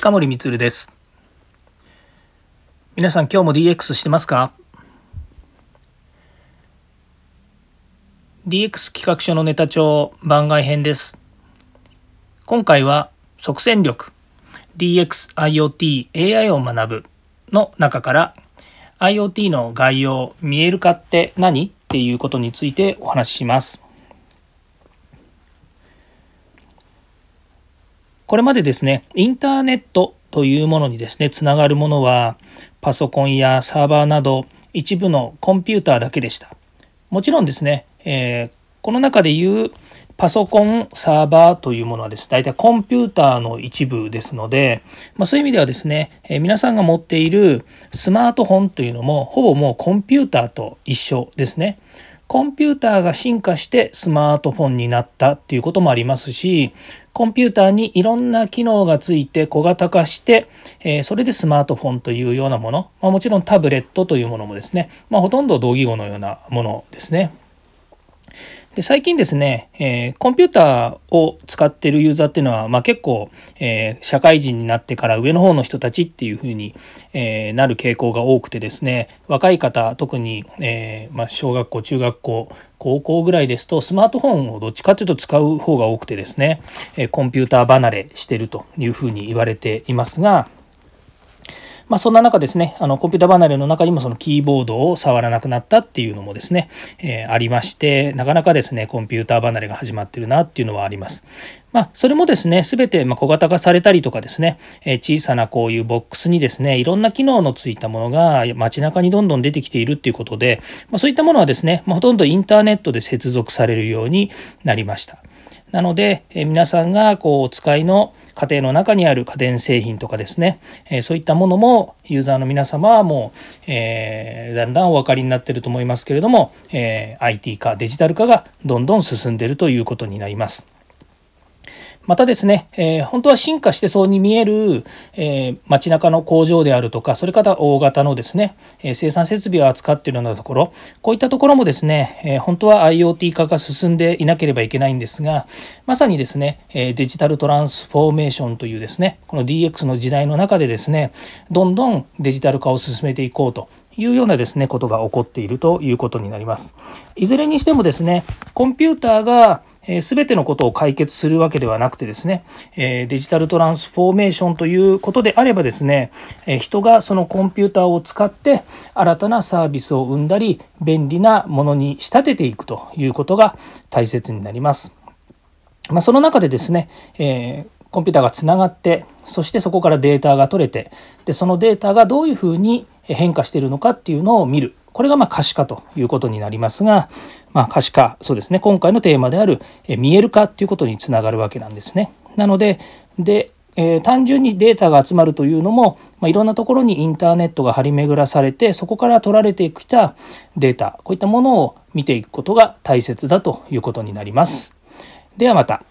近森光です。皆さん今日も DX してますか？DX 企画書のネタ帳番外編です。今回は即戦力 DXIoTAI を学ぶの中から IoT の概要見える化って何？っていうことについてお話しします。これまでですね、インターネットというものにですね、つながるものは、パソコンやサーバーなど一部のコンピューターだけでした。もちろんですね、えー、この中でいうパソコン、サーバーというものはです、ね大体コンピューターの一部ですので、まあ、そういう意味ではですね、えー、皆さんが持っているスマートフォンというのも、ほぼもうコンピューターと一緒ですね。コンピューターが進化してスマートフォンになったっていうこともありますし、コンピューターにいろんな機能がついて小型化して、え、それでスマートフォンというようなもの、ま、もちろんタブレットというものもですね、ま、ほとんど同義語のようなものですね。で最近ですね、えー、コンピューターを使ってるユーザーっていうのは、まあ、結構、えー、社会人になってから上の方の人たちっていうふうに、えー、なる傾向が多くてですね若い方特に、えまあ、小学校中学校高校ぐらいですとスマートフォンをどっちかというと使う方が多くてですね、えコンピューター離れしてるというふうに言われていますがまあ、そんな中ですね、あのコンピュータ離れの中にもそのキーボードを触らなくなったっていうのもですね、えー、ありまして、なかなかですね、コンピューター離れが始まってるなっていうのはあります。まあ、それもですね、すべて小型化されたりとかですね、え小さなこういうボックスにですね、いろんな機能のついたものが街中にどんどん出てきているっていうことで、まあ、そういったものはですね、まあ、ほとんどインターネットで接続されるようになりました。なので、え皆さんがこうお使いの家庭の中にある家電製品とかですね、えそういったものもユーザーの皆様はもう、えー、だんだんお分かりになっていると思いますけれども、えー、IT 化デジタル化がどんどん進んでいるということになります。またですね、えー、本当は進化してそうに見える、えー、街中の工場であるとか、それから大型のですね、えー、生産設備を扱っているようなところ、こういったところもですね、え本当は IoT 化が進んでいなければいけないんですが、まさにですね、えデジタルトランスフォーメーションというですね、この DX の時代の中でですね、どんどんデジタル化を進めていこうというようなですね、ことが起こっているということになります。いずれにしてもですね、コンピューターがえ全てのことを解決するわけではなくてですね、えデジタルトランスフォーメーションということであればですね、え人がそのコンピューターを使って新たなサービスを生んだり便利なものに仕立てていくということが大切になります。まあ、その中でですね、えーコンピューターがつながってそしてそこからデータが取れてでそのデータがどういうふうに変化しているのかっていうのを見るこれがま可視化ということになりますが、まあ、可視化そうですね今回のテーマである見える化っていうことにつながるわけなんですね。なのででえー、単純にデータが集まるというのも、まあ、いろんなところにインターネットが張り巡らされてそこから取られてきたデータこういったものを見ていくことが大切だということになります。ではまた。